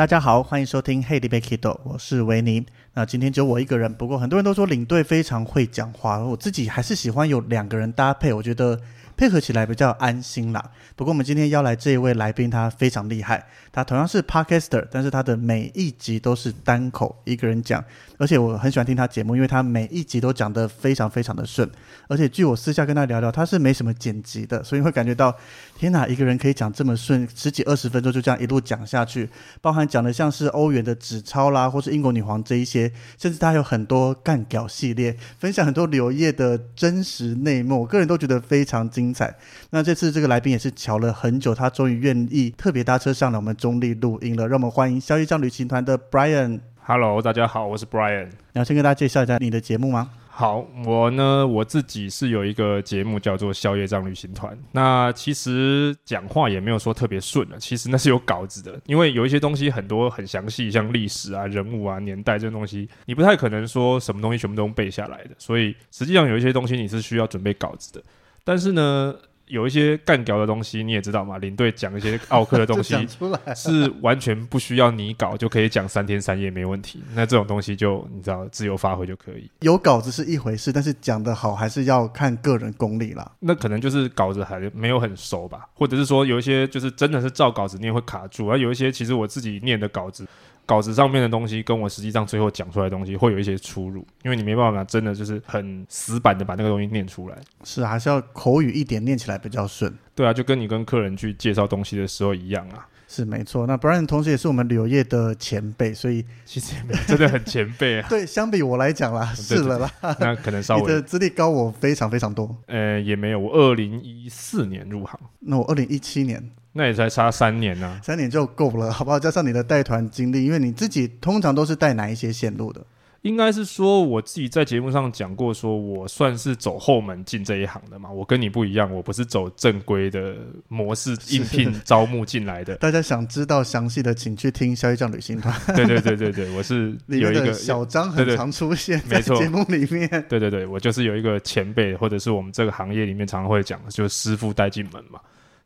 大家好，欢迎收听《Hey, b a k i d o 我是维尼。那今天只有我一个人，不过很多人都说领队非常会讲话，我自己还是喜欢有两个人搭配，我觉得配合起来比较安心啦。不过我们今天邀来这一位来宾，他非常厉害，他同样是 Podcaster，但是他的每一集都是单口一个人讲。而且我很喜欢听他节目，因为他每一集都讲得非常非常的顺。而且据我私下跟他聊聊，他是没什么剪辑的，所以会感觉到，天哪，一个人可以讲这么顺，十几二十分钟就这样一路讲下去，包含讲的像是欧元的纸钞啦，或是英国女皇这一些，甚至他有很多干屌系列，分享很多柳叶的真实内幕，我个人都觉得非常精彩。那这次这个来宾也是瞧了很久，他终于愿意特别搭车上了我们中立录音了，让我们欢迎消息上旅行团的 Brian。Hello，大家好，我是 Brian。你要先跟大家介绍一下你的节目吗？好，我呢，我自己是有一个节目叫做《宵夜帐旅行团》。那其实讲话也没有说特别顺了，其实那是有稿子的，因为有一些东西很多很详细，像历史啊、人物啊、年代这些东西，你不太可能说什么东西全部都背下来的，所以实际上有一些东西你是需要准备稿子的。但是呢。有一些干屌的东西，你也知道嘛？领队讲一些奥克的东西，是完全不需要你搞就可以讲三天三夜没问题。那这种东西就你知道自由发挥就可以。有稿子是一回事，但是讲的好还是要看个人功力啦。那可能就是稿子还没有很熟吧，或者是说有一些就是真的是照稿子念会卡住，而有一些其实我自己念的稿子。稿子上面的东西跟我实际上最后讲出来的东西会有一些出入，因为你没办法真的就是很死板的把那个东西念出来。是，还是要口语一点，念起来比较顺。对啊，就跟你跟客人去介绍东西的时候一样啊。是没错。那 Brian 同时也是我们旅游业的前辈，所以其 实真的很前辈啊。对，相比我来讲啦，是了啦。那可能稍微你的资历高我非常非常多。呃，也没有，我二零一四年入行，那我二零一七年。那也才差三年呢，三年就够了，好不好？加上你的带团经历，因为你自己通常都是带哪一些线路的？应该是说我自己在节目上讲过，说我算是走后门进这一行的嘛。我跟你不一样，我不是走正规的模式应聘招募进来的。大家想知道详细的，请去听《消息站旅行团》。对对对对对，我是有一个小张，很常出现在节目里面。对对对，我就是有一个前辈，或者是我们这个行业里面常常会讲的，就是师傅带进门嘛。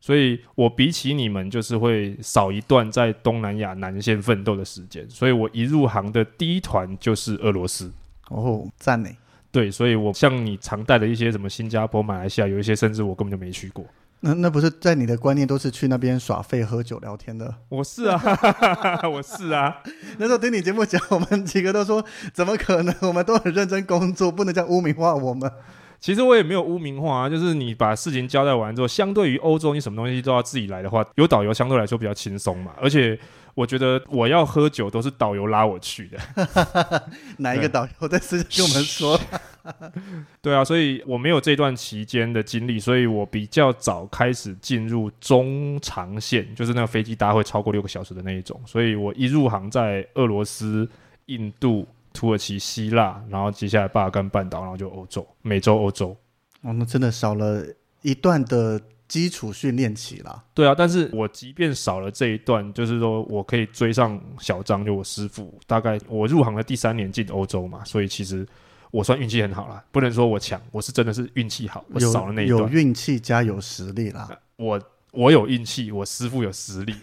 所以我比起你们，就是会少一段在东南亚南线奋斗的时间。所以我一入行的第一团就是俄罗斯。哦，赞美。对，所以我像你常带的一些什么新加坡、马来西亚，有一些甚至我根本就没去过。那那不是在你的观念都是去那边耍废、喝酒、聊天的？我是啊，我是啊。那时候听你节目讲，我们几个都说，怎么可能？我们都很认真工作，不能这样污名化我们。其实我也没有污名化啊，就是你把事情交代完之后，相对于欧洲，你什么东西都要自己来的话，有导游相对来说比较轻松嘛。而且我觉得我要喝酒都是导游拉我去的。哪一个导游在私下跟我们说？对啊，所以我没有这段期间的经历，所以我比较早开始进入中长线，就是那个飞机搭会超过六个小时的那一种。所以我一入行在俄罗斯、印度。土耳其、希腊，然后接下来巴尔干半岛，然后就欧洲、美洲、欧洲。哦，那真的少了一段的基础训练期了。对啊，但是我即便少了这一段，就是说我可以追上小张，就我师傅。大概我入行的第三年进欧洲嘛，所以其实我算运气很好了。不能说我强，我是真的是运气好，我少了那一段。有运气加有实力啦。我。我有运气，我师傅有实力。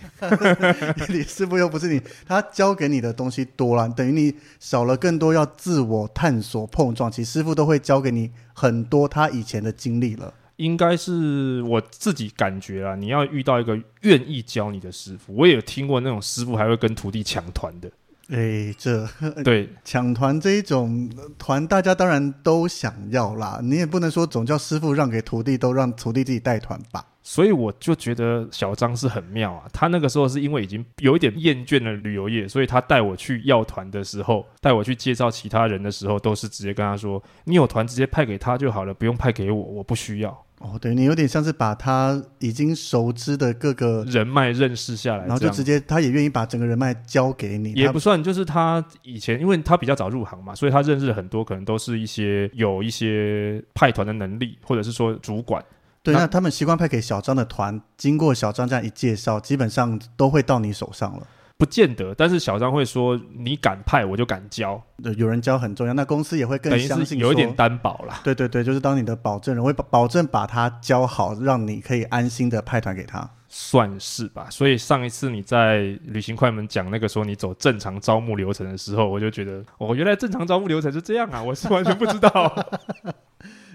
你师傅又不是你，他教给你的东西多了，等于你少了更多要自我探索碰撞。其实师傅都会教给你很多他以前的经历了。应该是我自己感觉啊，你要遇到一个愿意教你的师傅。我也有听过那种师傅还会跟徒弟抢团的。哎，这 对，抢团这一种呃团，大家当然都想要啦。你也不能说总叫师傅让给徒弟，都让徒弟自己带团吧？所以我就觉得小张是很妙啊。他那个时候是因为已经有一点厌倦了旅游业，所以他带我去要团的时候，带我去介绍其他人的时候，都是直接跟他说：“你有团直接派给他就好了，不用派给我，我不需要。哦，对你有点像是把他已经熟知的各个，人脉认识下来，然后就直接他也愿意把整个人脉交给你，也不算，就是他以前，因为他比较早入行嘛，所以他认识很多可能都是一些有一些派团的能力，或者是说主管。对，那那他们习惯派给小张的团，经过小张这样一介绍，基本上都会到你手上了。不见得，但是小张会说：“你敢派，我就敢教。对，有人教很重要，那公司也会”更相信有一点担保啦。对对对，就是当你的保证人，会保保证把他教好，让你可以安心的派团给他。算是吧。所以上一次你在旅行快门讲那个说你走正常招募流程的时候，我就觉得哦，原来正常招募流程是这样啊，我是完全不知道。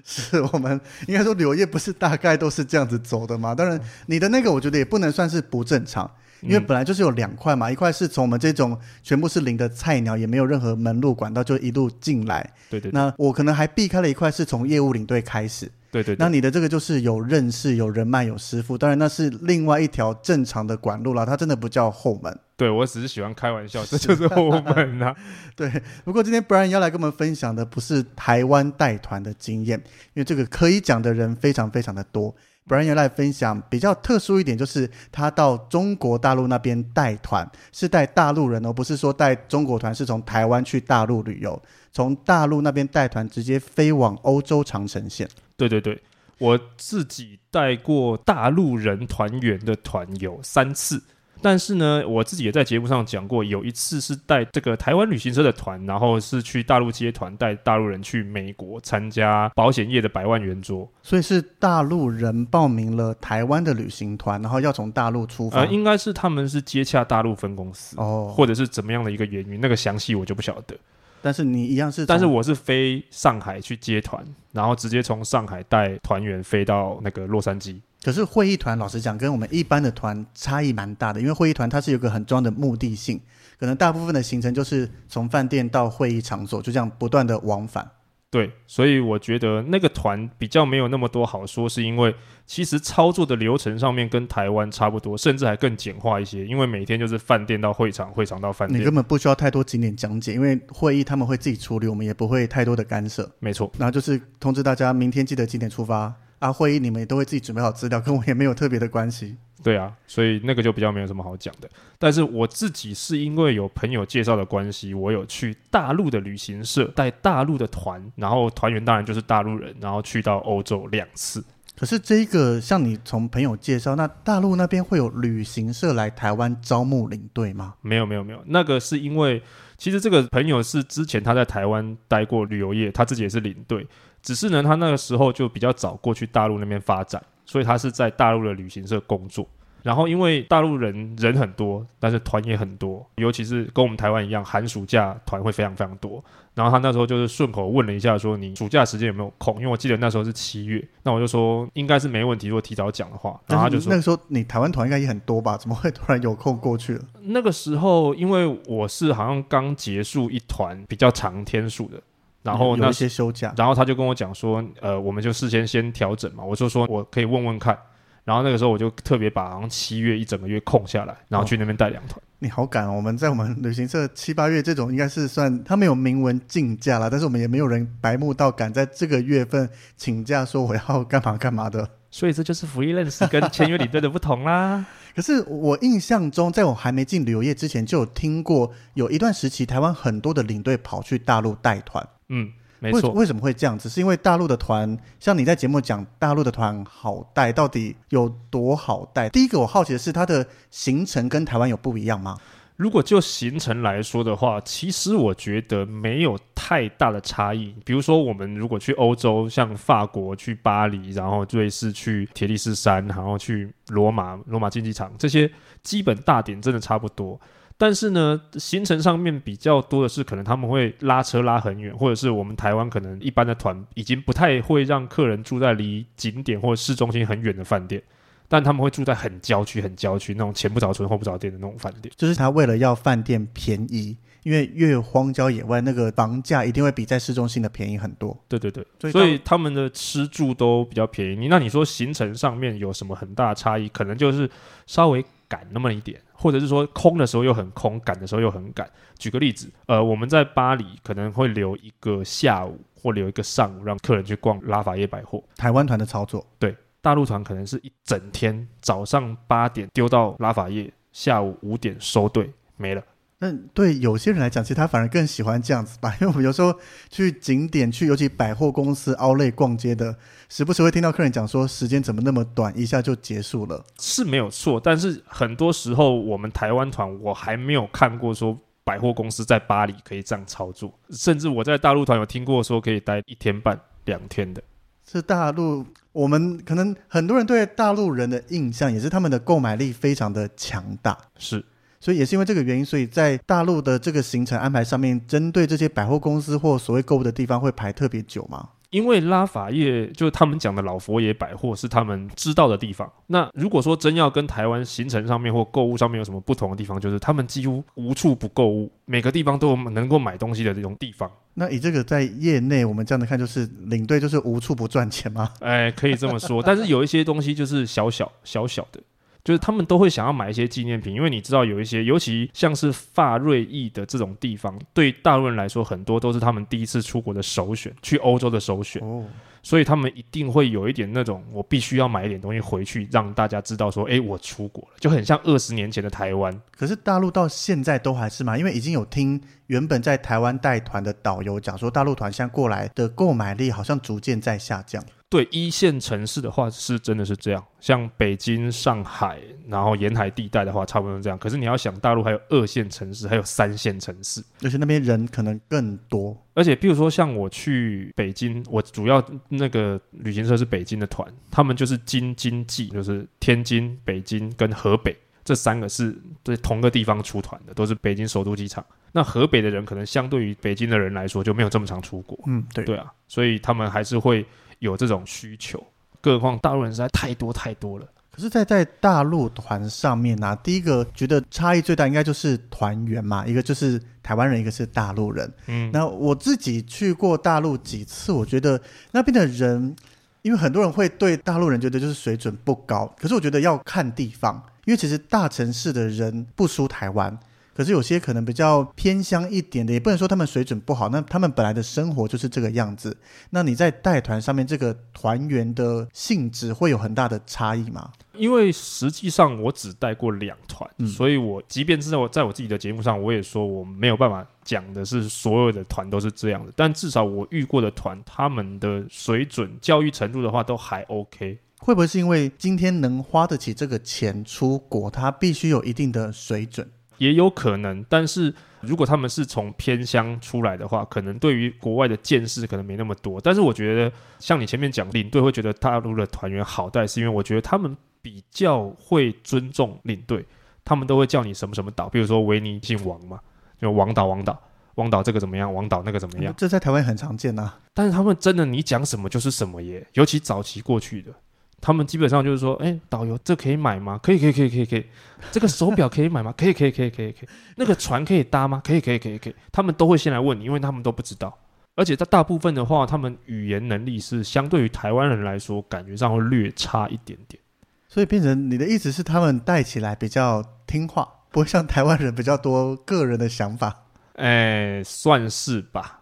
是我们应该说旅游业不是大概都是这样子走的吗？当然，你的那个我觉得也不能算是不正常，因为嗯本来就是有两块嘛，一块是从我们这种全部是零的菜鸟，也没有任何门路管道，就一路进来。对对对那我可能还避开了一块是从业务领队开始，对对对，那你的这个就是有认识、有人脉、有师傅，当然那是另外一条正常的管路了，它真的不叫后门。对我只是喜欢开玩笑，这就是我们啊。对，不过今天 Brian 要来跟我们分享的不是台湾带团的经验，因为这个可以讲的人非常非常的多。Brian 要来分享比较特殊一点，就是他到中国大陆那边带团，是带大陆人哦，不是说带中国团，是从台湾去大陆旅游，从大陆那边带团直接飞往欧洲长城线。对对对，我自己带过大陆人团员的团有三次。但是呢，我自己也在节目上讲过，有一次是带这个台湾旅行社的团，然后是去大陆接团，带大陆人去美国参加保险业的百万圆桌。所以是大陆人报名了台湾的旅行团，然后要从大陆出发。呃，应该是他们是接洽大陆分公司，哦，或者是怎么样的一个原因，那个详细我就不晓得。但是你一样是，但是我是飞上海去接团，然后直接从上海带团员飞到那个洛杉矶。可是会议团老实讲，跟我们一般的团差异蛮大的，因为会议团它是有个很重要的目的性，可能大部分的行程就是从饭店到会议场所，就这样不断的往返。对，所以我觉得那个团比较没有那么多好说，是因为其实操作的流程上面跟台湾差不多，甚至还更简化一些。因为每天就是饭店到会场，会场到饭店你根，本不需要太多景点讲解，因为会议他们会自己处理，我们也不会太多的干涉。没错。然后就是通知大家明天记得几点出发啊，会议你们也都会自己准备好资料，跟我也没有特别的关系。对啊，所以那个就比较没有什么好讲的。但是我自己是因为有朋友介绍的关系，我有去大陆的旅行社带大陆的团，然后团员当然就是大陆人，然后去到欧洲两次。可是这一个像你从朋友介绍，那大陆那边会有旅行社来台湾招募领队吗？没有没有没有，那个是因为其实这个朋友是之前他在台湾待过旅游业，他自己也是领队，只是呢他那个时候就比较早过去大陆那边发展，所以他是在大陆的旅行社工作。然后因为大陆人人很多，但是团也很多，尤其是跟我们台湾一样，寒暑假团会非常非常多。然后他那时候就是顺口问了一下，说你暑假时间有没有空？因为我记得那时候是七月，那我就说应该是没问题，如果提早讲的话。然后他就说那个时候你台湾团应该也很多吧？怎么会突然有空过去了？那个时候，因为我是好像刚结束一团比较长天数的，然后那些休假，然后他就跟我讲说，呃，我们就事先先调整嘛，我就说我可以问问看。然后那个时候我就特别把好像七月一整个月空下来，然后去那边带两团。你好赶哦！我们在我们旅行社七八月这种应该是算他没有明文禁假啦，但是我们也没有人白目到敢在这个月份请假说我要干嘛干嘛的。所以这就是 freelance 跟签约领队的不同啦。可是我印象中，在我还没进旅游业之前，就有听过有一段时期，台湾很多的领队跑去大陆带团。嗯，没错。为为什么会这样子？是因为大陆的团，像你在节目讲大陆的团好带，到底有多好带？第一个我好奇的是，它的行程跟台湾有不一样吗？如果就行程来说的话，其实我觉得没有太大的差异。比如说，我们如果去欧洲，像法国去巴黎，然后瑞士去铁力士山，然后去罗马罗马竞技场，这些基本大点真的差不多。但是呢，行程上面比较多的是，可能他们会拉车拉很远，或者是我们台湾可能一般的团已经不太会让客人住在离景点或者市中心很远的饭店。但他们会住在很郊区、很郊区那种前不着村后不着店的那种饭店。就是他为了要饭店便宜，因为越荒郊野外，那个房价一定会比在市中心的便宜很多。对对对，所以所以他们的吃住都比较便宜。你那你说行程上面有什么很大的差异？可能就是稍微赶那么一点，或者是说空的时候又很空，赶的时候又很赶。举个例子，呃，我们在巴黎可能会留一个下午或留一个上午，让客人去逛拉法叶百货。台湾团的操作，对大陆团可能是一整天，早上八点丢到拉法叶，下午五点收队没了。那对有些人来讲，其实他反而更喜欢这样子吧，因为我们有时候去景点去，尤其百货公司、奥莱逛街的，时不时会听到客人讲说，时间怎么那么短，一下就结束了。是没有错，但是很多时候我们台湾团我还没有看过说百货公司在巴黎可以这样操作，甚至我在大陆团有听过说可以待一天半、两天的。是大陆，我们可能很多人对大陆人的印象也是他们的购买力非常的强大，是所以也是因为这个原因，所以在大陆的这个行程安排上面，针对这些百货公司或所谓购物的地方会排特别久吗？因为拉法叶就是他们讲的老佛爷百货是他们知道的地方。那如果说真要跟台湾行程上面或购物上面有什么不同的地方，就是他们几乎无处不购物，每个地方都有能够买东西的这种地方。那以这个在业内我们这样的看，就是领队就是无处不赚钱吗？哎，可以这么说。但是有一些东西就是小小小小的，就是他们都会想要买一些纪念品，因为你知道有一些，尤其像是法瑞意的这种地方，对大陆人来说，很多都是他们第一次出国的首选，去欧洲的首选。哦，所以他们一定会有一点那种，我必须要买一点东西回去，让大家知道说，哎，我出国了，就很像二十年前的台湾。可是大陆到现在都还是嘛，因为已经有听原本在台湾带团的导游讲说，大陆团现在过来的购买力好像逐渐在下降。对一线城市的话，是真的是这样，像北京、上海，然后沿海地带的话，差不多是这样。可是你要想，大陆还有二线城市，还有三线城市，而且那边人可能更多。而且，比如说像我去北京，我主要那个旅行社是北京的团，他们就是京津冀，就是天津、北京跟河北这三个是对同个地方出团的，都是北京首都机场。那河北的人可能相对于北京的人来说就没有这么常出国，嗯，对。对啊，所以他们还是会有这种需求。更何况大陆人实在太多太多了。可是在，在大陆团上面呢、第一个觉得差异最大应该就是团员嘛，一个就是台湾人，一个是大陆人。嗯，那我自己去过大陆几次，我觉得那边的人，因为很多人会对大陆人觉得就是水准不高，可是我觉得要看地方，因为其实大城市的人不输台湾。可是有些可能比较偏乡一点的，也不能说他们水准不好，那他们本来的生活就是这个样子。那你在带团上面，这个团员的性质会有很大的差异吗？因为实际上我只带过两团，嗯所以我即便是在我在我自己的节目上，我也说我没有办法讲的是所有的团都是这样的，但至少我遇过的团，他们的水准、教育程度的话都还 OK。会不会是因为今天能花得起这个钱出国，他必须有一定的水准？也有可能，但是如果他们是从偏乡出来的话，可能对于国外的见识可能没那么多。但是我觉得，像你前面讲，领队会觉得大陆的团员好带，是因为我觉得他们比较会尊重领队，他们都会叫你什么什么岛，比如说维尼姓王嘛，就王岛王岛王岛这个怎么样，王岛那个怎么样。这在台湾很常见呐、但是他们真的你讲什么就是什么耶，尤其早期过去的，他们基本上就是说，哎、导游这可以买吗？可以，可以，可以，可以，可以。这个手表可以买吗？可以，可以，可以，可以，可以。那个船可以搭吗？可以，可以，可以，可以。他们都会先来问你，因为他们都不知道。而且在大部分的话，他们语言能力是相对于台湾人来说，感觉上会略差一点点。所以变成你的意思是，他们带起来比较听话，不会像台湾人比较多个人的想法。哎，算是吧。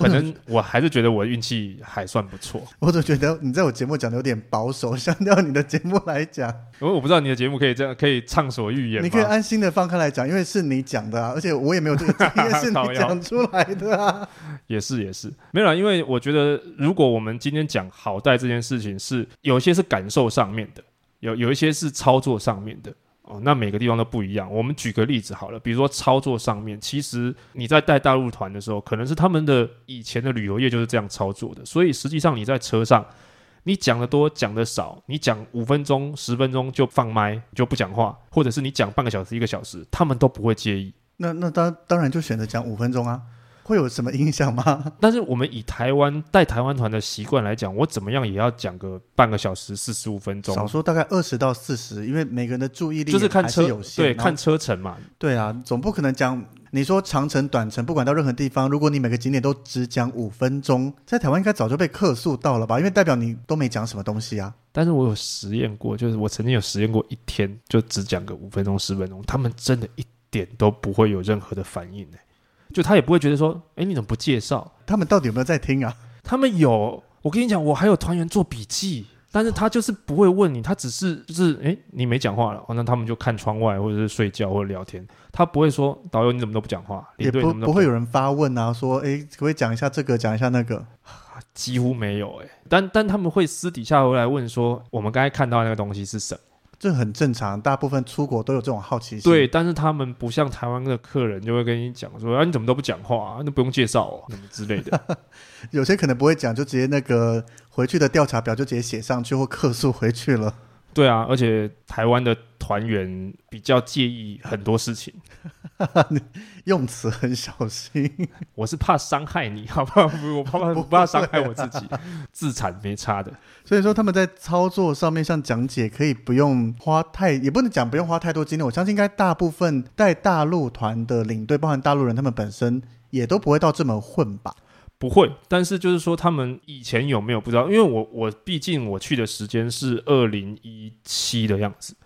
可能我还是觉得我运气还算不错，我总觉得你在我节目讲的有点保守，相较你的节目来讲，因为我不知道你的节目可以这样可以畅所欲言？你可以安心的放开来讲，因为是你讲的啊，而且我也没有这个经验，是你讲出来的啊。也是也是没有啦，因为我觉得如果我们今天讲好带这件事情是有一些是感受上面的，有有一些是操作上面的哦，那每个地方都不一样。我们举个例子好了，比如说操作上面，其实你在带大陆团的时候，可能是他们的以前的旅游业就是这样操作的，所以实际上你在车上。你讲的多，讲的少，你讲五分钟、十分钟就放麦，就不讲话，或者是你讲半个小时、一个小时，他们都不会介意。那那当当然就选择讲五分钟啊，会有什么影响吗？但是我们以台湾带台湾团的习惯来讲，我怎么样也要讲个半个小时四十五分钟，少说大概二十到四十，因为每个人的注意力就是看还车有限，对，看车程嘛。对啊，总不可能讲你说长程短程，不管到任何地方，如果你每个景点都只讲五分钟，在台湾应该早就被客诉到了吧？因为代表你都没讲什么东西啊。但是我有实验过，就是我曾经有实验过一天就只讲个五分钟十分钟，他们真的一点都不会有任何的反应呢、就他也不会觉得说，哎，你怎么不介绍？他们到底有没有在听啊？他们有，我跟你讲，我还有团员做笔记，但是他就是不会问你，他只是就是，哎，你没讲话了，哦，那他们就看窗外或者是睡觉或者聊天，他不会说导游你怎么都不讲话，也不不会有人发问啊，说哎，可不可以讲一下这个，讲一下那个？几乎没有哎、但但他们会私底下回来问说，我们刚才看到那个东西是什么？这很正常，大部分出国都有这种好奇心。对，，但是他们不像台湾的客人就会跟你讲说，啊你怎么都不讲话、啊，那不用介绍哦，什么之类的。有些可能不会讲，就直接那个回去的调查表就直接写上去或客诉回去了。对啊，而且台湾的团员比较介意很多事情，用词很小心。我是怕伤害你，好不好？不我怕怕不怕伤害我自己，自残没差的。所以说他们在操作上面，像讲解可以不用花太，也不能讲不用花太多精力。我相信应该大部分带大陆团的领队，包含大陆人，他们本身也都不会到这么混吧？不会，但是就是说他们以前有没有不知道，因为我我毕竟我去的时间是二零一七的样子，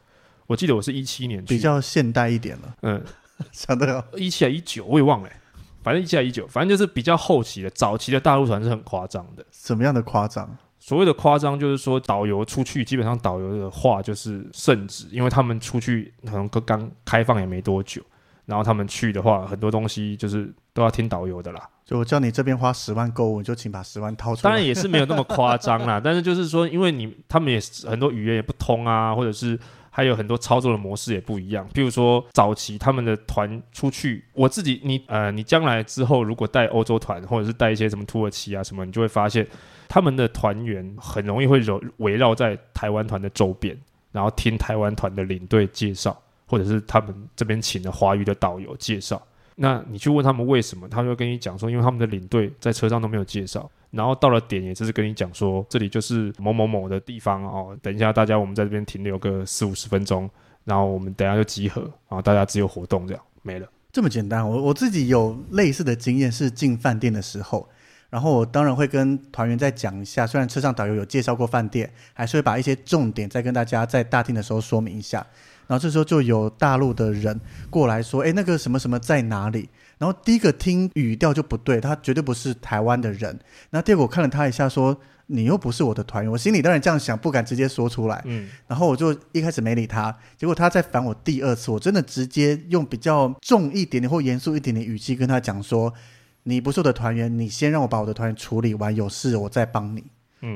我记得我是一七年去，比较现代一点了，嗯 想得了。一七还一九我也忘了欸、反正一七还一九，反正就是比较后期的，早期的大陆团是很夸张的。什么样的夸张？所谓的夸张，就是说导游出去，基本上导游的话就是圣旨，因为他们出去可能刚刚开放也没多久，然后他们去的话，很多东西就是都要听导游的啦。就我叫你这边花十万购物，你就请把十万掏出来。当然也是没有那么夸张啦，但是就是说，因为你他们也很多语言也不通啊，或者是还有很多操作的模式也不一样。譬如说早期他们的团出去，我自己你呃，你将来之后如果带欧洲团或者是带一些什么土耳其啊什么，你就会发现他们的团员很容易会围围绕在台湾团的周边，然后听台湾团的领队介绍，或者是他们这边请的华语的导游介绍。那你去问他们为什么，他就跟你讲说，因为他们的领队在车上都没有介绍，然后到了点也只是跟你讲说，这里就是某某某的地方哦，等一下大家我们在这边停留个四五十分钟，然后我们等下就集合，然后大家自由活动这样没了。这么简单，我我自己有类似的经验，是进饭店的时候，然后我当然会跟团员再讲一下，虽然车上导游有介绍过饭店，还是会把一些重点再跟大家在大厅的时候说明一下。然后这时候就有大陆的人过来说：“哎，那个什么什么在哪里？”然后第一个听语调就不对，他绝对不是台湾的人。那第二个我看了他一下，说：“你又不是我的团员。”我心里当然这样想，不敢直接说出来。嗯，然后我就一开始没理他，结果他在烦我第二次，我真的直接用比较重一点点或严肃一点点语气跟他讲说：“你不是我的团员，你先让我把我的团员处理完，有事我再帮你。”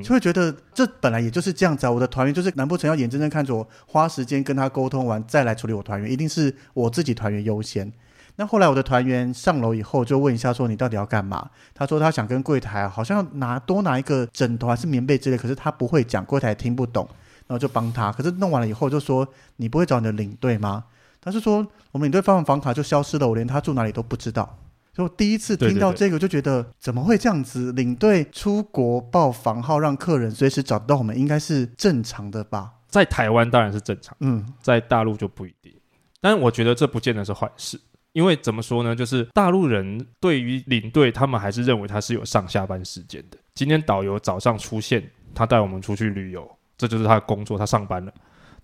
就会觉得这本来也就是这样子啊，我的团员就是难不成要眼睁睁看着我花时间跟他沟通完再来处理我团员，一定是我自己团员优先。那后来我的团员上楼以后就问一下说你到底要干嘛？他说他想跟柜台好像拿多拿一个枕头还是棉被之类，可是他不会讲，柜台听不懂，然后就帮他。可是弄完了以后就说你不会找你的领队吗？他是说我们领队发完房卡就消失了，我连他住哪里都不知道。所以我第一次听到这个，就觉得怎么会这样子？领队出国报房号，让客人随时找得到我们，应该是正常的吧？在台湾当然是正常，嗯，在大陆就不一定。但我觉得这不见得是坏事，因为怎么说呢？就是大陆人对于领队，他们还是认为他是有上下班时间的。今天导游早上出现，他带我们出去旅游，这就是他的工作，他上班了。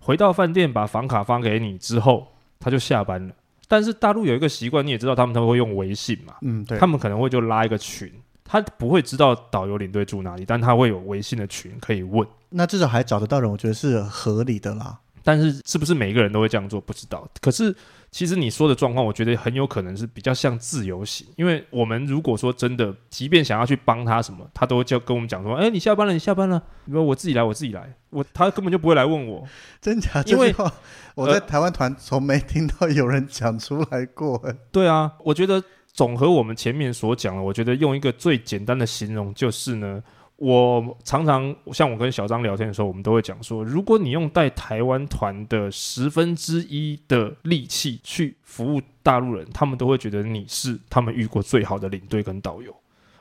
回到饭店把房卡发给你之后，他就下班了。但是大陆有一个习惯，你也知道，他们都会用微信嘛，嗯，对，他们可能会就拉一个群，他不会知道导游领队住哪里，但他会有微信的群可以问。那至少还找得到人，我觉得是合理的啦。但是是不是每一个人都会这样做，不知道。可是其实你说的状况，我觉得很有可能是比较像自由行，因为我们如果说真的，即便想要去帮他什么，他都会叫跟我们讲说：“哎、你下班了，你下班了，你说我自己来，我自己来。我”他根本就不会来问我。真假？因为这句话我在台湾团从没听到有人讲出来过。哎对啊，我觉得总和我们前面所讲的，我觉得用一个最简单的形容就是呢，我常常像我跟小张聊天的时候，我们都会讲说，如果你用带台湾团的十分之一的力气去服务大陆人，他们都会觉得你是他们遇过最好的领队跟导游，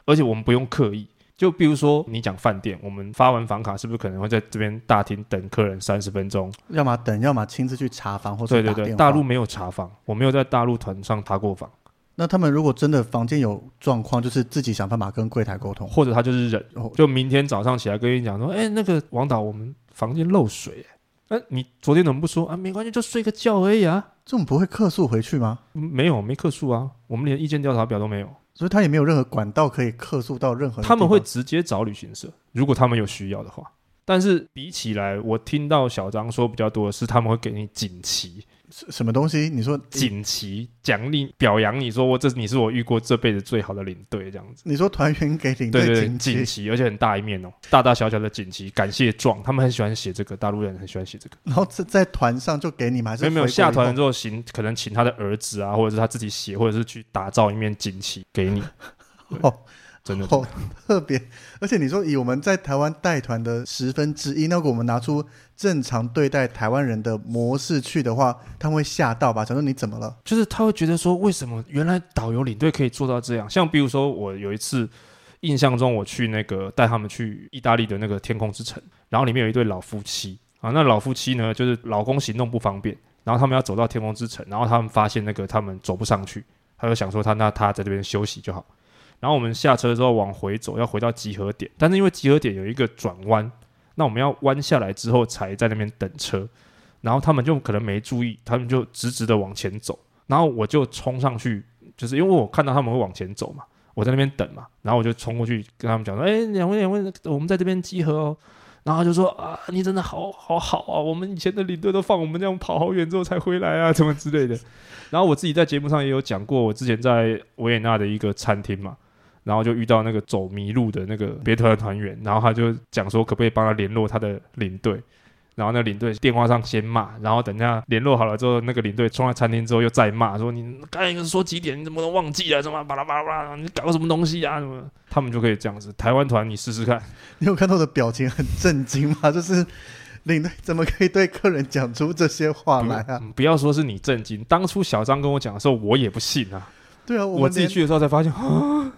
而且我们不用刻意。就比如说你讲饭店，我们发完房卡是不是可能会在这边大厅等客人三十分钟？要么等，要么亲自去查房或者对对对，打电话大陆没有查房，我没有在大陆团上查过房，那他们如果真的房间有状况，就是自己想办法跟柜台沟通。或者他就是忍，哦，就明天早上起来跟你讲说，哎、那个王导，我们房间漏水、哎、你昨天怎么不说啊？没关系，就睡个觉而已啊。这种不会客诉回去吗？嗯没有，没客诉啊，我们连意见调查表都没有。所以他也没有任何管道可以客诉到任何。他们会直接找旅行社，如果他们有需要的话。但是比起来，我听到小张说比较多的是，他们会给你锦旗，什什么东西？你说锦旗奖励表扬你说我这你是我遇过这辈子最好的领队这样子。你说团员给领对对对，锦旗，锦旗，而且很大一面哦，大大小小的锦旗，感谢状，他们很喜欢写这个，大陆人很喜欢写这个。然后在在团上就给你们，还是没有没有，下团了之后请可能请他的儿子啊，或者是他自己写，或者是去打造一面锦旗给你。哦真的，好 特别，而且你说以我们在台湾带团的十分之一，那如果我们拿出正常对待台湾人的模式去的话，他们会吓到吧？想说你怎么了？就是他会觉得说，为什么原来导游领队可以做到这样？像比如说，我有一次印象中，我去那个带他们去意大利的那个天空之城，然后里面有一对老夫妻啊，那老夫妻呢，就是老公行动不方便，然后他们要走到天空之城，然后他们发现那个他们走不上去，他就想说他那他在这边休息就好。然后我们下车之后往回走，要回到集合点，但是因为集合点有一个转弯，那我们要弯下来之后才在那边等车，然后他们就可能没注意，他们就直直的往前走，然后我就冲上去，就是因为我看到他们会往前走嘛，我在那边等嘛，然后我就冲过去跟他们讲说：“哎，两位两位，我们在这边集合哦。”然后就说：“啊，你真的好好好啊，我们以前的领队都放我们这样跑好远之后才回来啊，什么之类的。”然后我自己在节目上也有讲过，我之前在维也纳的一个餐厅嘛。然后就遇到那个走迷路的那个别团的团员，然后他就讲说可不可以帮他联络他的领队，然后那领队电话上先骂，然后等下联络好了之后，那个领队冲到餐厅之后又再骂说你刚才说几点，你怎么都忘记了？什么巴拉巴拉巴拉，你搞什么东西啊？什么？他们就可以这样子。台湾团你试试看，你有看到我的表情很震惊吗？就是领队怎么可以对客人讲出这些话来啊？嗯不要说是你震惊，当初小张跟我讲的时候，我也不信啊。对啊，我我自己去的时候才发现，啊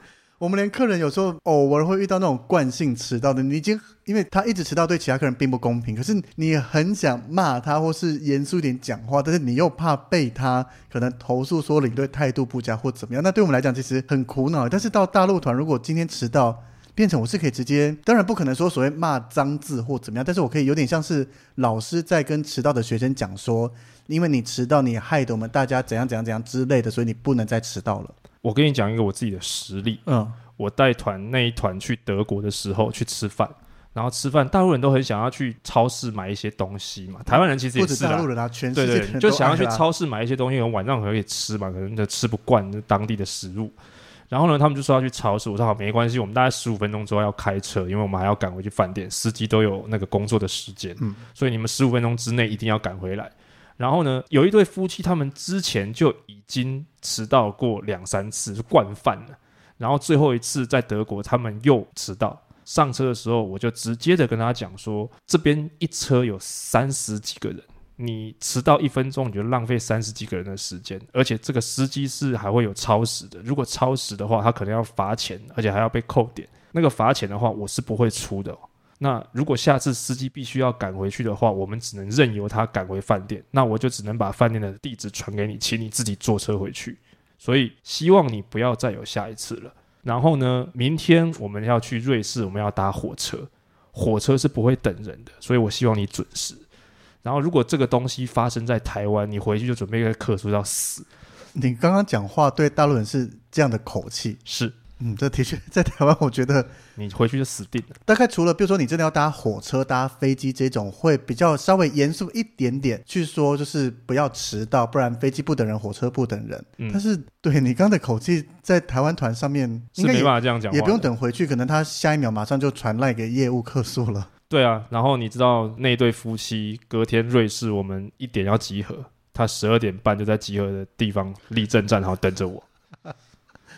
我们连客人有时候偶尔会遇到那种惯性迟到的，你已经因为他一直迟到对其他客人并不公平，可是你很想骂他或是严肃一点讲话，但是你又怕被他可能投诉说领队态度不佳或怎么样，那对我们来讲其实很苦恼。但是到大陆团，如果今天迟到。变成我是可以直接，当然不可能说所谓骂脏字或怎么样，但是我可以有点像是老师在跟迟到的学生讲说，因为你迟到，你害得我们大家怎样怎样怎样之类的，所以你不能再迟到了。我跟你讲一个我自己的实例，嗯，我带团那一团去德国的时候去吃饭，然后吃饭，大陆人都很想要去超市买一些东西嘛，台湾人其实也是啦。大陆人啊，全世对对，就想要去超市买一些东西，可能晚上可以吃嘛，可能就吃不惯那当地的食物。然后呢，他们就说要去超市，我说好，没关系，我们大概十五分钟之后要开车，因为我们还要赶回去饭店，司机都有那个工作的时间，嗯所以你们十五分钟之内一定要赶回来。然后呢，有一对夫妻，他们之前就已经迟到过两三次，是惯犯了。然后最后一次在德国，他们又迟到。上车的时候，我就直接的跟他讲说，这边一车有三十几个人，你迟到一分钟，你就浪费三十几个人的时间，而且这个司机是还会有超时的。如果超时的话，他可能要罚钱，而且还要被扣点。那个罚钱的话，我是不会出的、那如果下次司机必须要赶回去的话，我们只能任由他赶回饭店，那我就只能把饭店的地址传给你，请你自己坐车回去。所以希望你不要再有下一次了。然后呢，明天我们要去瑞士，我们要搭火车，火车是不会等人的，所以我希望你准时。然后如果这个东西发生在台湾，你回去就准备一个客诉要死。你刚刚讲话对大陆人是这样的口气，是嗯，这的确在台湾，我觉得你回去就死定了。大概除了比如说你真的要搭火车、搭飞机这种，会比较稍微严肃一点点去说，就是不要迟到，不然飞机不等人，火车不等人。嗯但是对你刚刚的口气，在台湾团上面是没应该也办法这样讲，也不用等回去，可能他下一秒马上就传赖给业务客诉了。对啊，然后你知道那对夫妻隔天瑞士我们一点要集合，他十二点半就在集合的地方立正站好等着我。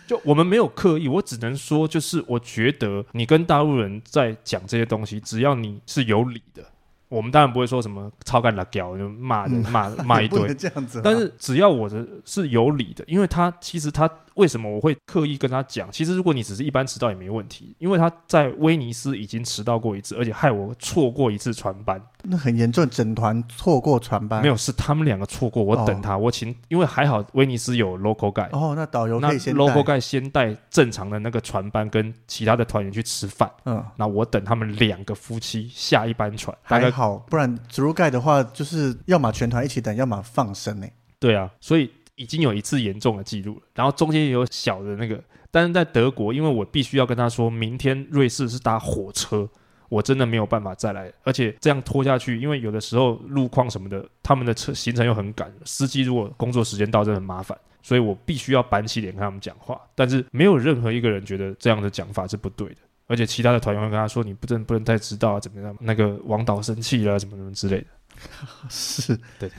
就我们没有刻意，我只能说，就是我觉得你跟大陆人在讲这些东西，只要你是有理的，我们当然不会说什么超干辣屌就骂骂 骂一堆能，这样子啊。但是只要我的是有理的，因为他其实他为什么我会刻意跟他讲？其实如果你只是一般迟到也没问题，因为他在威尼斯已经迟到过一次，而且害我错过一次船班。那很严重，整团错过船班。没有，是他们两个错过，我等他，我请，因为还好威尼斯有 local guide，、哦，那导游那可以先 local guide 先带正常的那个船班跟其他的团员去吃饭，嗯，那我等他们两个夫妻下一班船，还好，不然植入盖的话，就是要么全团一起等，要么放生呢。对啊，所以已经有一次严重的记录了，然后中间也有小的那个，但是在德国，因为我必须要跟他说明天瑞士是搭火车，我真的没有办法再来，而且这样拖下去，因为有的时候路况什么的，他们的车行程又很赶，司机如果工作时间到，真的很麻烦，所以我必须要板起脸跟他们讲话，但是没有任何一个人觉得这样的讲法是不对的。而且其他的团员会跟他说：“你不能不能太迟到啊，怎么样？那个王导生气了，怎么怎么之类的。是 对，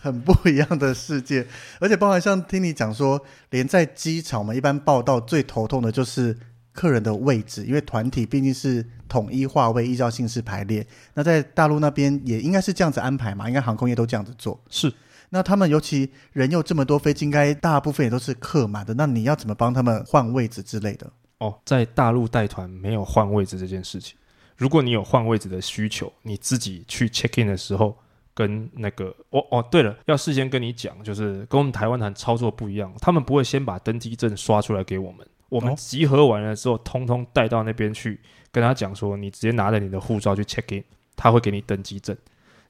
很不一样的世界。而且包含像听你讲说，连在机场，我们一般报道最头痛的就是客人的位置，因为团体毕竟是统一划位，依照姓氏排列。那在大陆那边也应该是这样子安排嘛，应该航空业都这样子做。是，那他们尤其人又这么多，飞机应该大部分也都是客满的。那你要怎么帮他们换位置之类的？哦，在大陆带团没有换位置这件事情。如果你有换位置的需求，你自己去 check in 的时候，跟那个哦哦，对了，要事先跟你讲，就是跟我们台湾团操作不一样，他们不会先把登机证刷出来给我们，我们哦。集合完了之后，通通带到那边去，跟他讲说，你直接拿着你的护照去 check in，他会给你登机证。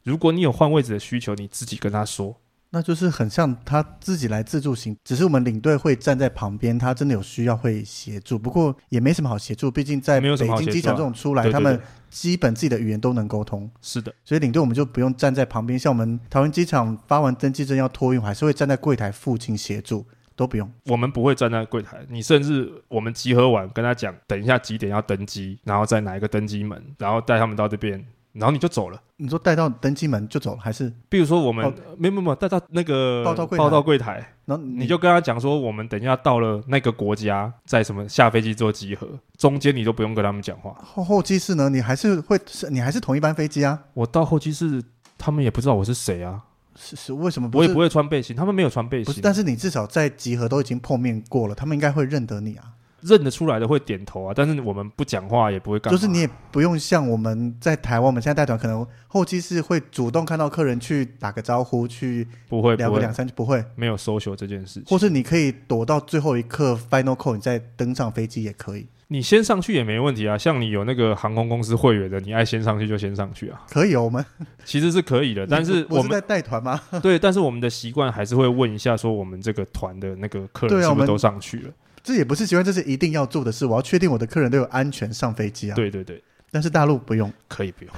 如果你有换位置的需求，你自己跟他说，那就是很像他自己来自助行，只是我们领队会站在旁边，他真的有需要会协助，不过也没什么好协助，毕竟在北京机场这种出来，对对他们基本自己的语言都能沟通，是的，所以领队我们就不用站在旁边，像我们台湾机场发完登机证要托运，还是会站在柜台附近协助，都不用。我们不会站在柜台，你甚至我们集合完跟他讲，等一下几点要登机，然后在哪一个登机门，然后带他们到这边，然后你就走了。你说带到登机门就走了，还是比如说我们、哦没有没有没带到那个报到柜台报到柜台，然后你就跟他讲说，我们等一下到了那个国家，在什么下飞机做集合，中间你都不用跟他们讲话。后后机室呢？你还是会是你还是同一班飞机啊？我到候机室，他们也不知道我是谁啊，是是为什么？我也不会穿背心，他们没有穿背不是，心，但是你至少在集合都已经碰面过了，他们应该会认得你啊。认得出来的会点头啊，但是我们不讲话也不会干，就是你也不用像我们在台湾，我们现在带团可能后期是会主动看到客人去打个招呼，去不会聊个两三句，不会，没有 social 这件事情。或是你可以躲到最后一刻 final call，你再登上飞机也可以，你先上去也没问题啊，像你有那个航空公司会员的，你爱先上去就先上去啊，可以哦。我们其实是可以的。但是我们是在带团吗？对，但是我们的习惯还是会问一下，说我们这个团的那个客人是不是都上去了？这也不是习惯，这是一定要做的事。我要确定我的客人都有安全上飞机啊。，对对对，但是大陆不用，可以不用。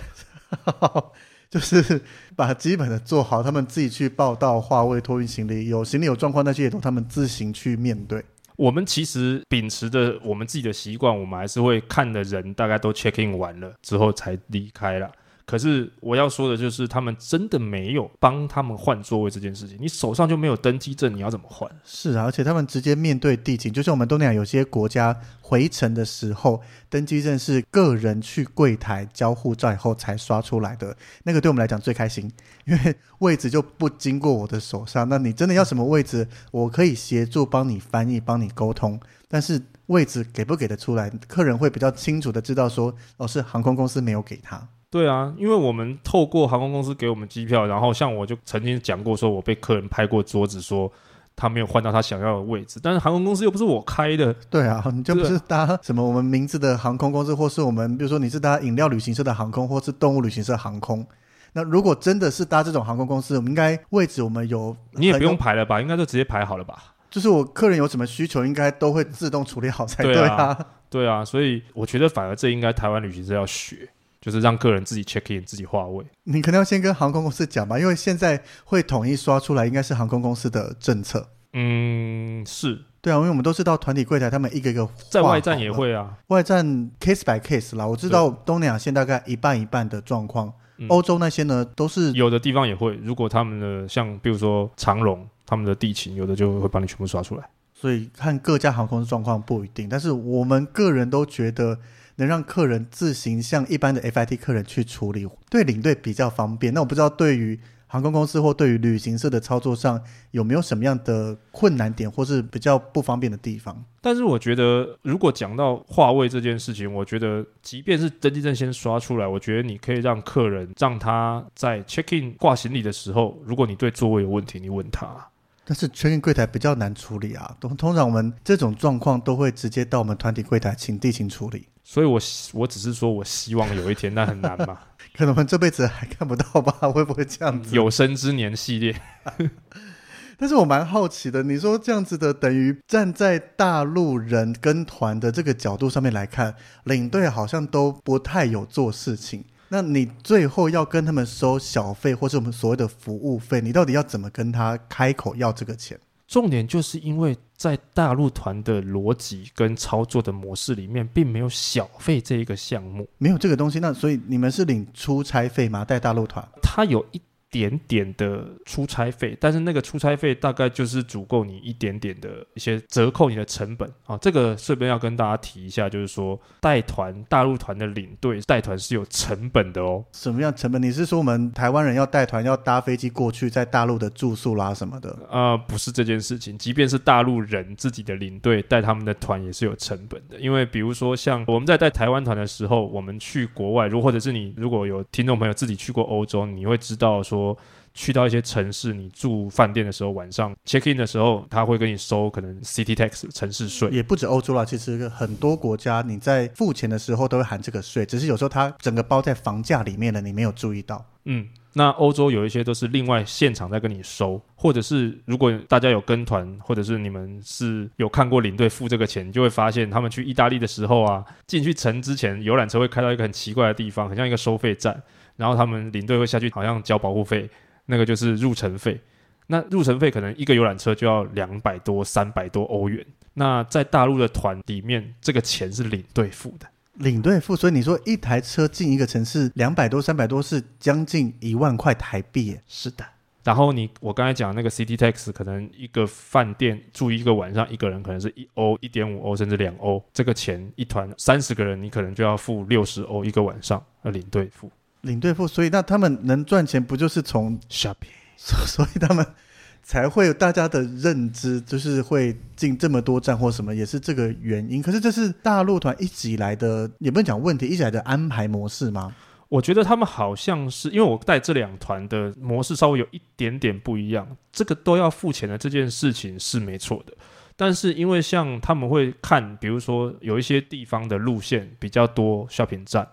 就是把基本的做好，他们自己去报到、话位、托运行李，有行李有状况那些也都他们自行去面对。我们其实秉持着我们自己的习惯，我们还是会看的人大概都 check in 完了之后才离开啦。可是我要说的就是，他们真的没有帮他们换座位这件事情。你手上就没有登机证，你要怎么换？是啊，而且他们直接面对地勤，就像我们东南亚有些国家回程的时候，登机证是个人去柜台交护照以后才刷出来的，那个对我们来讲最开心，因为位置就不经过我的手上。那你真的要什么位置，我可以协助帮你翻译、帮你沟通，但是位置给不给得出来，客人会比较清楚的知道说，哦，是航空公司没有给他。对啊，因为我们透过航空公司给我们机票，然后像我就曾经讲过，说我被客人拍过桌子，说他没有换到他想要的位置，但是航空公司又不是我开的，对啊，你就不是搭什么我们名字的航空公司，或是我们比如说你是搭饮料旅行社的航空，或是动物旅行社航空。那如果真的是搭这种航空公司，我们应该位置我们有，你也不用，排了吧？应该就直接排好了吧？就是我客人有什么需求，应该都会自动处理好才对啊对啊。对啊，所以我觉得反而这应该台湾旅行社要学，就是让客人自己 check in 自己划位。你可能要先跟航空公司讲吧，因为现在会统一刷出来，应该是航空公司的政策。嗯，是对啊，因为我们都是到团体柜台，他们一个一个在外站也会啊。外站 case by case 啦，我知道东南亚线大概一半一半的状况，嗯欧洲那些呢都是有的地方也会，如果他们的像比如说长荣，他们的地勤有的就会帮你全部刷出来。所以看各家航空公司状况不一定，但是我们个人都觉得能让客人自行向一般的 FIT 客人去处理，对领队比较方便。那我不知道对于航空公司或对于旅行社的操作上有没有什么样的困难点，或是比较不方便的地方？但是我觉得，如果讲到话位这件事情，我觉得即便是登机证先刷出来，我觉得你可以让客人让他在 check in 挂行李的时候，如果你对座位有问题，你问他。但是 check in 柜台比较难处理啊，通通常我们这种状况都会直接到我们团体柜台请地勤处理。所以我我只是说我希望有一天，那很难嘛。可能我们这辈子还看不到吧？会不会这样子？有生之年系列。但是我蛮好奇的，你说这样子的，等于站在大陆人跟团的这个角度上面来看，领队好像都不太有做事情。那你最后要跟他们收小费，或是我们所谓的服务费，你到底要怎么跟他开口要这个钱？重点就是因为在大陆团的逻辑跟操作的模式里面，并没有小费这一个项目，没有这个东西。那所以你们是领出差费吗？带大陆团？他有一。点点的出差费，但是那个出差费大概就是足够你一点点的一些折扣你的成本啊。这个顺便要跟大家提一下，就是说带团大陆团的领队带团是有成本的哦。什么样成本？你是说我们台湾人要带团要搭飞机过去，在大陆的住宿啦什么的？呃，不是这件事情。即便是大陆人自己的领队带他们的团也是有成本的，因为比如说像我们在带台湾团的时候，我们去国外，如或者是你如果有听众朋友自己去过欧洲，你会知道说。说去到一些城市，你住饭店的时候，晚上 check in 的时候，他会跟你收可能 city tax 城市税，也不止欧洲啦，其实很多国家你在付钱的时候都会含这个税，只是有时候它整个包在房价里面的，你没有注意到。嗯，那欧洲有一些都是另外现场在跟你收，或者是如果大家有跟团，或者是你们是有看过领队付这个钱，你就会发现他们去意大利的时候啊，进去城之前，游览车会开到一个很奇怪的地方，很像一个收费站。然后他们领队会下去，好像交保护费，那个就是入城费。那入城费可能一个游览车就要两百多、三百多欧元。那在大陆的团里面，这个钱是领队付的，领队付。所以你说一台车进一个城市两百多、三百多，是将近一万块台币。是的。然后你我刚才讲那个 City Tax，可能一个饭店住一个晚上，一个人可能是一欧、一点五欧，甚至两欧。这个钱一团三十个人，你可能就要付六十欧一个晚上，要领队付。领队付，所以那他们能赚钱，不就是从 shopping？所 所以他们才会有大家的认知，就是会进这么多站或什么，也是这个原因。可是这是大陆团一直以来的，也不能讲问题，一直以来的安排模式吗？我觉得他们好像是，因为我带这两团的模式稍微有一点点不一样。这个都要付钱的这件事情是没错的，但是因为像他们会看，比如说有一些地方的路线比较多，shopping 站。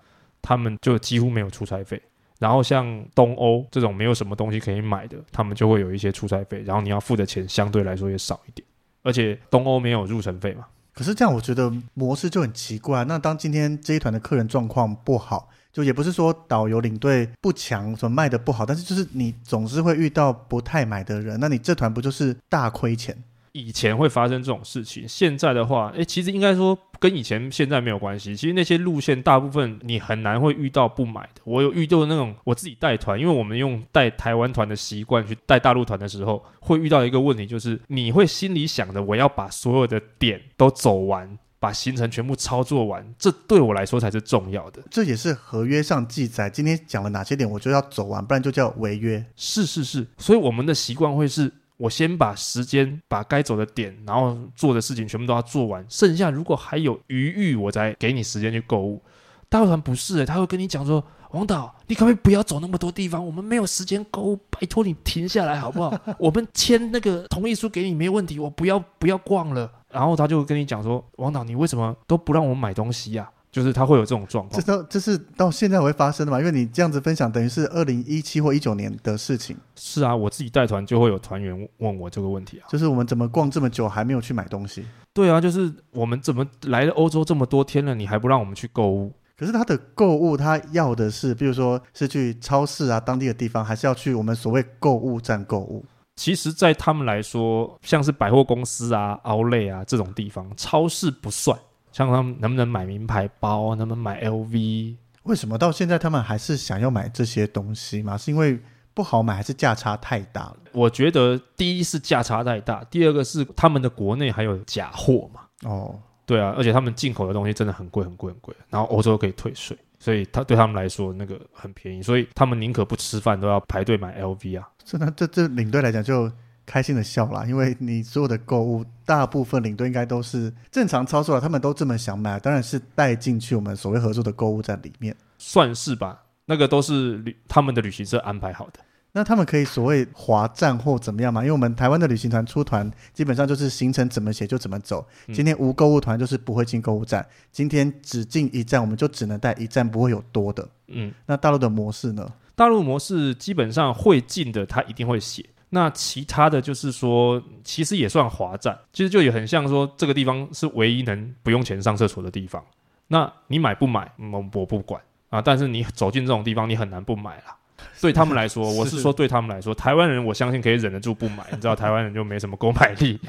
他们就几乎没有出差费，然后像东欧这种没有什么东西可以买的，他们就会有一些出差费，然后你要付的钱相对来说也少一点，而且东欧没有入城费嘛。可是这样我觉得模式就很奇怪。那当今天这一团的客人状况不好，就也不是说导游领队不强，什么卖的不好，但是就是你总是会遇到不太买的人，那你这团不就是大亏钱？以前会发生这种事情，现在的话，诶，其实应该说跟以前现在没有关系。其实那些路线大部分你很难会遇到不买的。我有遇到那种我自己带团，因为我们用带台湾团的习惯去带大陆团的时候，会遇到一个问题，就是你会心里想着我要把所有的点都走完，把行程全部操作完，这对我来说才是重要的。这也是合约上记载，今天讲了哪些点，我就要走完，不然就叫违约。是是是，所以我们的习惯会是。我先把时间、把该走的点，然后做的事情全部都要做完，剩下如果还有余裕，我再给你时间去购物。大团不是，他会跟你讲说：“王导，你可不可以不要走那么多地方？我们没有时间购物，拜托你停下来好不好？我们签那个同意书给你没问题，我不要不要逛了。”然后他就跟你讲说：“王导，你为什么都不让我买东西呀？”就是他会有这种状况，这到这是到现在会发生的嘛？因为你这样子分享，等于是二零一七或一九年的事情。是啊，我自己带团就会有团员问我这个问题啊，就是我们怎么逛这么久还没有去买东西？对啊，就是我们怎么来了欧洲这么多天了，你还不让我们去购物？可是他的购物，他要的是，比如说是去超市啊，当地的地方，还是要去我们所谓购物站购物？其实，在他们来说，像是百货公司啊、奥莱啊这种地方，超市不算。像他们能不能买名牌包，能不能买 LV？为什么到现在他们还是想要买这些东西吗？是因为不好买，还是价差太大了？我觉得第一是价差太大，第二个是他们的国内还有假货嘛。哦，对啊，而且他们进口的东西真的很贵很贵很贵，然后欧洲可以退税，所以他对他们来说那个很便宜，所以他们宁可不吃饭都要排队买 LV 啊。这那这这领队来讲就开心的笑啦，因为你所有的购物，大部分领队应该都是正常操作了，他们都这么想买，当然是带进去我们所谓合作的购物站里面。算是吧，那个都是旅他们的旅行社安排好的。那他们可以所谓划站或怎么样嘛？因为我们台湾的旅行团出团，基本上就是行程怎么写就怎么走。嗯今天无购物团就是不会进购物站，今天只进一站，我们就只能带一站，不会有多的。嗯，那大陆的模式呢？大陆模式基本上会进的，他一定会写。那其他的就是说，其实也算华站，其实就也很像说，这个地方是唯一能不用钱上厕所的地方。那你买不买，嗯我我不管啊。但是你走进这种地方，你很难不买啦。对他们来说，我是说对他们来说，台湾人我相信可以忍得住不买，你知道 台湾人就没什么购买力。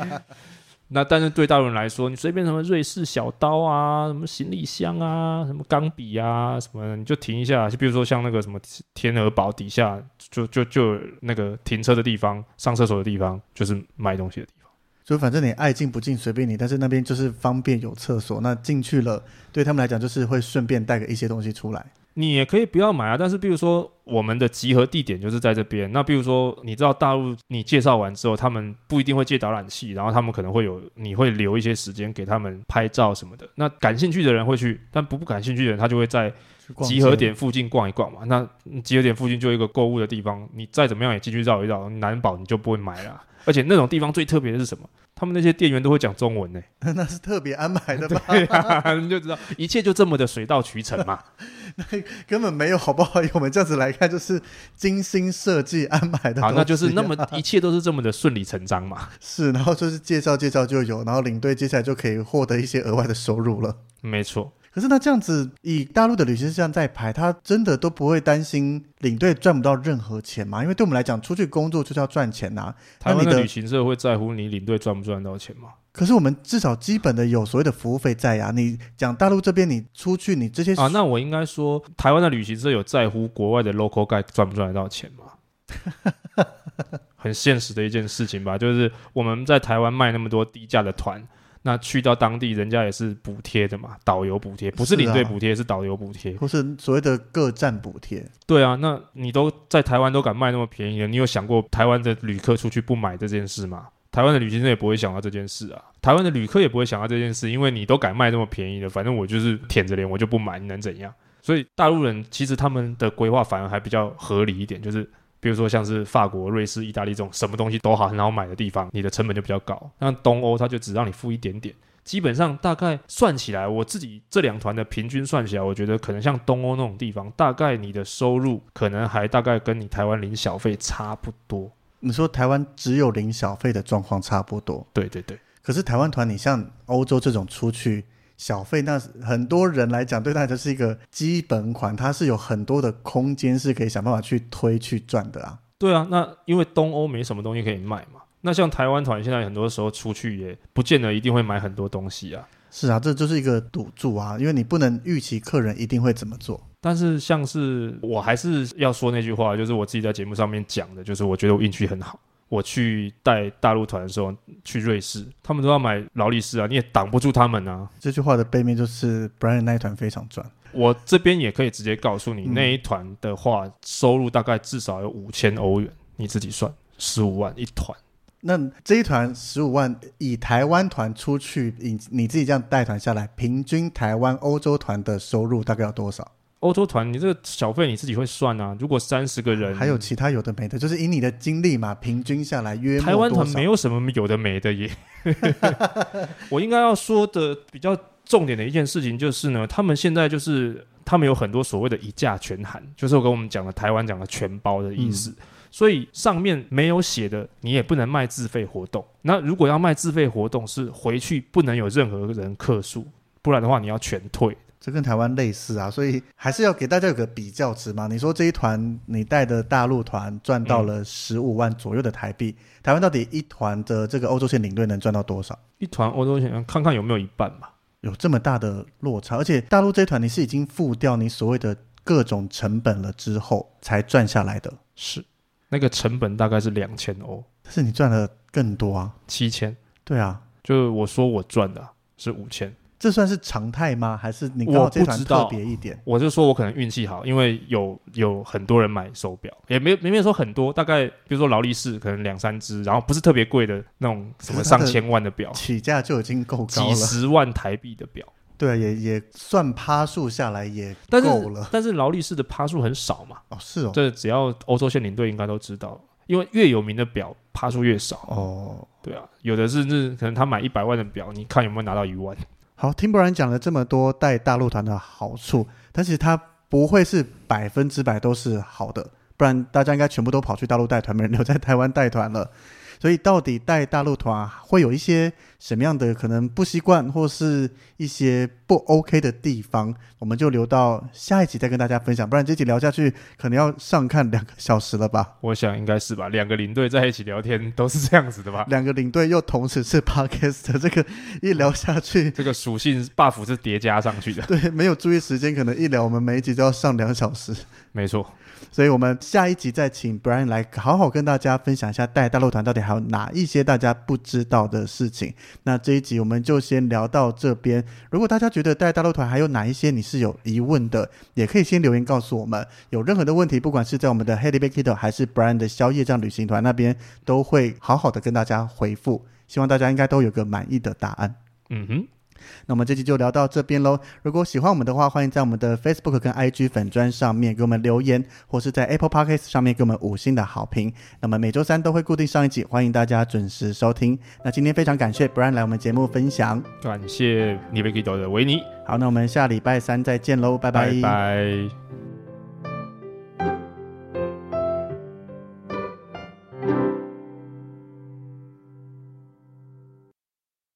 那但是对大陆人来说，你随便什么瑞士小刀啊，什么行李箱啊，什么钢笔啊，什么你就停一下，就比如说像那个什么天鹅堡底下，就就就那个停车的地方、上厕所的地方，就是卖东西的地方。就反正你爱进不进随便你，但是那边就是方便有厕所，那进去了对他们来讲就是会顺便带个一些东西出来。你也可以不要买啊，但是比如说我们的集合地点就是在这边，那比如说你知道大陆你介绍完之后，他们不一定会借导览器，然后他们可能会有你会留一些时间给他们拍照什么的。那感兴趣的人会去，但不不感兴趣的人他就会在集合点附近逛一逛嘛。那嗯集合点附近就有一个购物的地方，你再怎么样也进去绕一绕，难保你就不会买了。而且那种地方最特别的是什么？他们那些店员都会讲中文呢、那是特别安排的吧？对啊，你就知道一切就这么的水到渠成嘛。那根本没有，好不好？以我们这样子来看，就是精心设计安排的。好，那就是那么一切都是这么的顺理成章嘛。是，然后就是介绍介绍就有，然后领队接下来就可以获得一些额外的收入了。没错，可是那这样子，以大陆的旅行社这样在排，他真的都不会担心领队赚不到任何钱吗？因为对我们来讲，出去工作就是要赚钱呐、台湾的的旅行社会在乎你领队赚不赚到钱吗？可是我们至少基本的有所谓的服务费在呀、你讲大陆这边，你出去你这些啊，那我应该说，台湾的旅行社有在乎国外的 local guide 赚不赚得到钱吗？很现实的一件事情吧，就是我们在台湾卖那么多低价的团，那去到当地人家也是补贴的嘛，导游补贴，不是领队补贴，是导游补贴。或是所谓的各站补贴，对啊，那你都在台湾都敢卖那么便宜了，你有想过台湾的旅客出去不买这件事吗？台湾的旅行社也不会想到这件事啊，台湾的旅客也不会想到这件事，因为你都敢卖那么便宜的，反正我就是舔着脸我就不买，你能怎样？所以大陆人其实他们的规划反而还比较合理一点，就是比如说像是法国、瑞士、意大利这种什么东西都好很好买的地方，你的成本就比较高。那东欧它就只让你付一点点，基本上大概算起来，我自己这两团的平均算起来，我觉得可能像东欧那种地方，大概你的收入可能还大概跟你台湾领小费差不多。你说台湾只有零小费的状况差不多，对对对，可是台湾团，你像欧洲这种出去小费，那很多人来讲，对他来说是一个基本款，它是有很多的空间是可以想办法去推去赚的啊。对啊，那因为东欧没什么东西可以卖嘛。那像台湾团现在很多时候出去也不见得一定会买很多东西啊。是啊，这就是一个赌注啊，因为你不能预期客人一定会怎么做。但是像是我还是要说那句话，就是我自己在节目上面讲的，就是我觉得我运气很好。我去带大陆团的时候，去瑞士，他们都要买劳力士啊，你也挡不住他们啊。这句话的背面就是 Brian 那一团非常赚，我这边也可以直接告诉你，嗯那一团的话，收入大概至少有五千欧元，你自己算，十五万一团。那这一团十五万，以台湾团出去，你你自己这样带团下来，平均台湾欧洲团的收入大概要多少？欧洲团，你这个小费你自己会算啊。如果三十个人，还有其他有的没的，就是以你的经历嘛，平均下来约台湾团没有什么有的没的耶。我应该要说的比较重点的一件事情就是呢，他们现在就是他们有很多所谓的一价全含，就是我跟我们讲的台湾讲的全包的意思。所以上面没有写的，你也不能卖自费活动。那如果要卖自费活动，是回去不能有任何人客诉，不然的话你要全退。这跟台湾类似啊，所以还是要给大家有个比较值嘛。你说这一团你带的大陆团赚到了十五万左右的台币，台湾到底一团的这个欧洲线领队能赚到多少？一团欧洲线看看有没有一半吧。有这么大的落差，而且大陆这一团你是已经付掉你所谓的各种成本了之后才赚下来的。是，那个成本大概是两千欧，但是你赚了更多啊。七千。对啊，就是我说我赚的啊是五千，这算是常态吗？还是你我不知道别一点？我就说我可能运气好，因为有有很多人买手表，也没没没有说很多，大概比如说劳力士可能两三只，然后不是特别贵的那种什么上千万的表，起价就已经够高几。十万台币的表。对啊，也也算趴数下来也但是够了。但是劳力士的趴数很少嘛，哦，是哦，这只要欧洲线领队应该都知道，因为越有名的表趴数越少。哦，对啊，有的是是可能他买一百万的表，你看有没有拿到一万？好，听博然讲了这么多带大陆团的好处，但是它不会是百分之百都是好的，不然大家应该全部都跑去大陆带团，没人留在台湾带团了。所以到底带大陆团会有一些什么样的可能不习惯，或是一些不 OK 的地方，我们就留到下一集再跟大家分享，不然这集聊下去可能要上看两个小时了吧。我想应该是吧，两个领队在一起聊天都是这样子的吧？两个领队又同时是 podcast，这个一聊下去，这个属性 buff 是叠加上去的，对，没有注意时间，可能一聊我们每一集都要上两小时。没错。所以我们下一集再请 Brian 来好好跟大家分享一下带大陆团到底还有哪一些大家不知道的事情。那这一集我们就先聊到这边。如果大家觉觉得带大陆团还有哪一些你是有疑问的，也可以先留言告诉我们。有任何的问题，不管是在我们的 Heady Big Kiddo 还是 Brian 的宵夜这样旅行团那边，都会好好的跟大家回复。希望大家应该都有个满意的答案。嗯哼，那我们这期就聊到这边喽。如果喜欢我们的话，欢迎在我们的 Facebook 跟 IG 粉砖上面给我们留言，或是在 Apple Podcast 上面给我们五星的好评。那么每周三都会固定上一集，欢迎大家准时收听。那今天非常感谢 Brian 来我们节目分享。感谢你被给到的维尼，好，那我们下礼拜三再见喽，拜拜拜